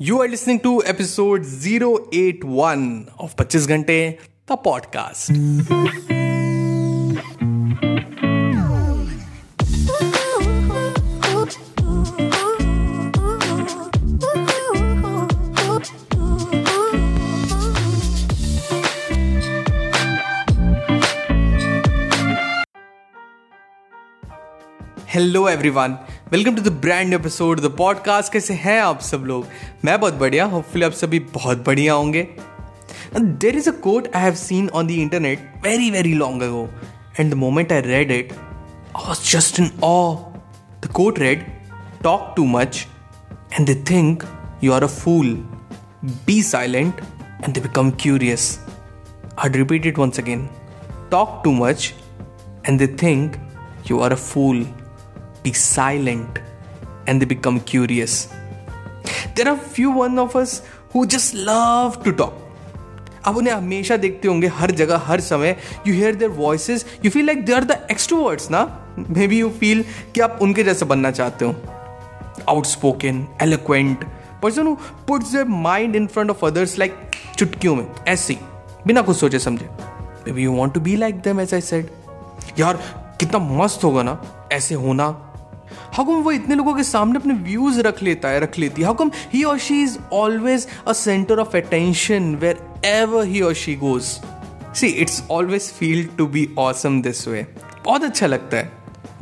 You are listening to episode 081 of 25 Ghante, the podcast. Hello everyone welcome to the brand episode the podcast कैसे हैं आप सब लोग? मैं बहुत बढ़िया होपफुली आप सभी बहुत बढ़िया होंगे। There is a quote I have seen on the internet very very long ago and the moment I read it I was just in awe the quote read talk too much and they think you are a fool be silent and they become curious I'd repeat it once again. Talk too much and they think you are a fool. Be silent and they become curious. There are few one of us who just love to talk. आप उन्हें हमेशा देखते होंगे, हर जगह, हर समय। You hear their voices you feel like they are the extroverts ना? Maybe you feel कि आप उनके जैसे बनना चाहते हो। Outspoken eloquent person who puts their mind in front of others like चुटकियों में, ऐसे बिना कुछ सोचे समझे। Maybe you want to be like them as I said यार, कितना मस्त होगा ना, ऐसे होना। हाउ कम वो इतने लोगों के सामने अपने व्यूज़ रख लेता है, रख लेती है? हाउ कम ही और she is always a centre of attention wherever he और she goes see it's always feel to be awesome this way बहुत अच्छा लगता है।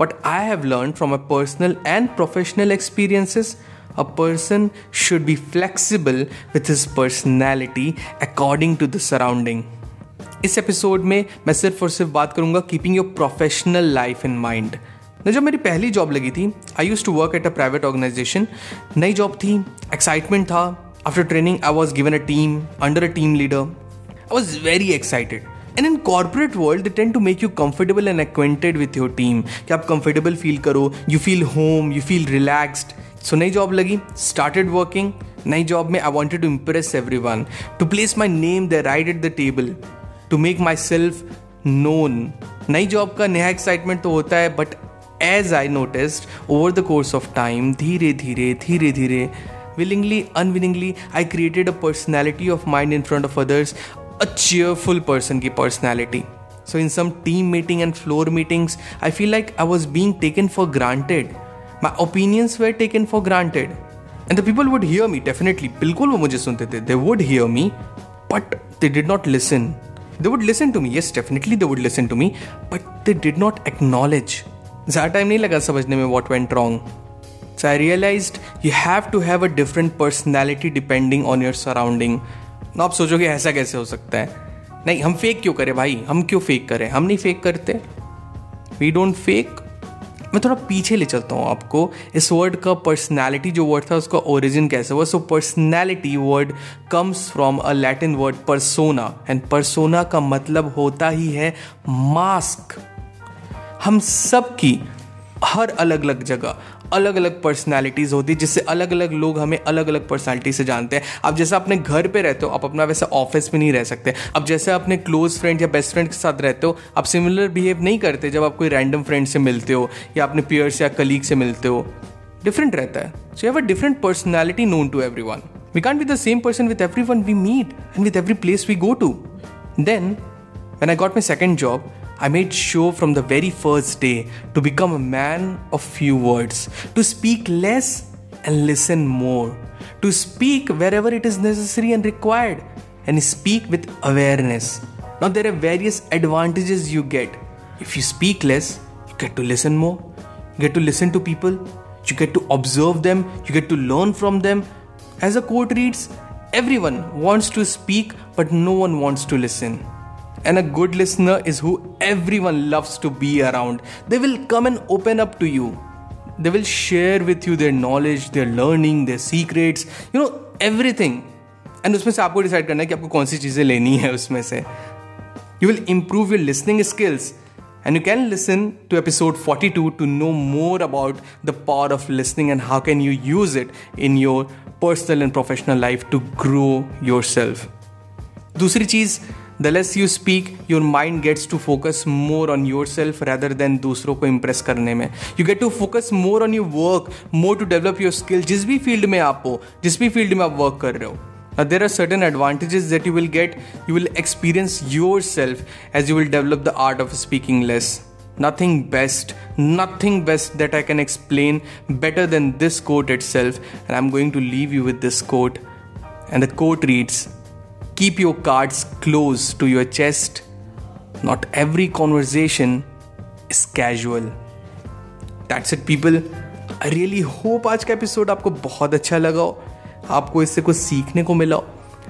What I have learn from a personal and professional experiences a person should be flexible with his personality according to the surrounding. इस episode में मैं सिर्फ़ और सिर्फ़ बात करूँगा keeping your professional life in mind जब मेरी पहली जॉब लगी थी I use to work at a private organisation नई जॉब थी एक्साइटमेंट था. After training I was given a team under a team leader I was very excited and in corporate world they tend to make you comfortable and acquainted with your team कि आप comfortable feel करो you feel home you feel relaxed so नई job लगी started working नई job में I wanted to impress everyone to place my name the right at the table to make myself known नई job का नया excitement तो होता है but as I noticed over the course of time धीरे धीरे धीरे धीरे willingly unwillingly i created a personality of mine in front of others a cheerful person ki personality so in some team meeting and floor meetings i feel like i was being taken for granted my opinions were taken for granted and the people would hear me definitely bilkul wo mujhe sunte the they would hear me but they did not listen they would listen to me yes definitely they would listen to me but they did not acknowledge ज़्यादा time नहीं लगा समझने में what went wrong so I realise you have to have a different personality depending on your surrounding आप सोचोगे ऐसा कैसे हो सकता है? नहीं, हम फेक क्यों करें भाई? हम क्यों फेक करें? हम नहीं फेक करते। वी डोंट फेक मैं थोड़ा पीछे ले चलता हूँ आपको। इस वर्ड का पर्सनैलिटी जो वर्ड था, उसका ओरिजिन कैसे हुआ? So personality word comes from a Latin word persona and persona का मतलब होता ही है मास्क हम सब की हर अलग अलग जगह अलग अलग पर्सनैलिटीज़ होती है जिससे अलग अलग लोग हमें अलग अलग पर्सनैलिटी से जानते हैं। अब जैसे अपने घर पे रहते हो आप अपना वैसे ऑफ़िस में नहीं रह सकते। अब जैसे अपने क्लोज फ्रेंड या बेस्ट फ्रेंड के साथ रहते हो आप सिमिलर बिहेव नहीं करते जब आप कोई रैंडम फ्रेंड से मिलते हो या अपने पियर्स या कलीग से मिलते हो। डिफरेंट रहता है। So have a different personality known to everyone we can't be the same person with everyone we meet and with every place we go to then when I got my second job, I made sure from the very first day to become a man of few words, to speak less and listen more, to speak wherever it is necessary and required, and speak with awareness. Now, there are various advantages you get. If you speak less, you get to listen more, you get to listen to people, you get to observe them, you get to learn from them. As a quote reads, everyone wants to speak, but no one wants to listen. And a good listener is who everyone loves to be around. They will come and open up to you. They will share with you their knowledge, their learning, their secrets, you know, everything. And उसमें से आपको decide करना है कि आपको कौन सी चीज़ें लेनी है उसमें से you will improve your listening skills and you can listen to episode 42 to know more about the power of listening and how can you use it in your personal and professional life to grow yourself दूसरी चीज़ The less you speak your mind gets to focus more on yourself rather than दूसरों को impress करने में you get to focus more on your work more to develop your skill जिस भी field में आप हो जिस भी फील्ड में आप वर्क कर रहे हो Now, there are certain advantages that you will get. You will experience yourself as you will develop the art of speaking less. Nothing best, nothing best that I can explain better than this quote itself. And I'm going to leave you with this quote. And the quote reads Keep your cards close to your chest. Not every conversation is casual. That's it, people. I really hope आज का episode आपको बहुत अच्छा लगा हो आपको इससे कुछ सीखने को मिला हो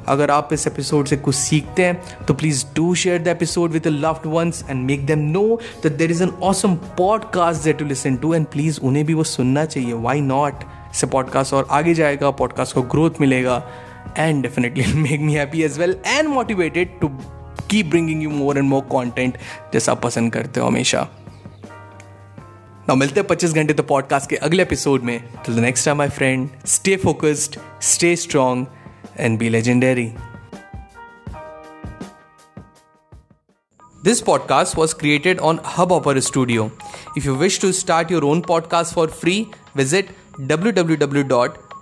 अगर आप इस एपिसोड से कुछ सीखते हैं तो please do share the episode with loved ones and make them know that there is an awesome podcast that to listen to and please उन्हें भी वो सुनना चाहिए वाई नॉट इससे पॉडकास्ट और आगे जाएगा पॉडकास्ट को ग्रोथ मिलेगा and definitely make me happy as well and motivated to keep bringing you more and more content जैसा आप पसंद करते हो हमेशा ना मिलते हैं पच्चीस घंटे तो पॉडकास्ट के अगले एपिसोड में till the next time my friend stay focused stay strong and be legendary This podcast was created on Hubhopper Studio. If you wish to start your own podcast for free, visit www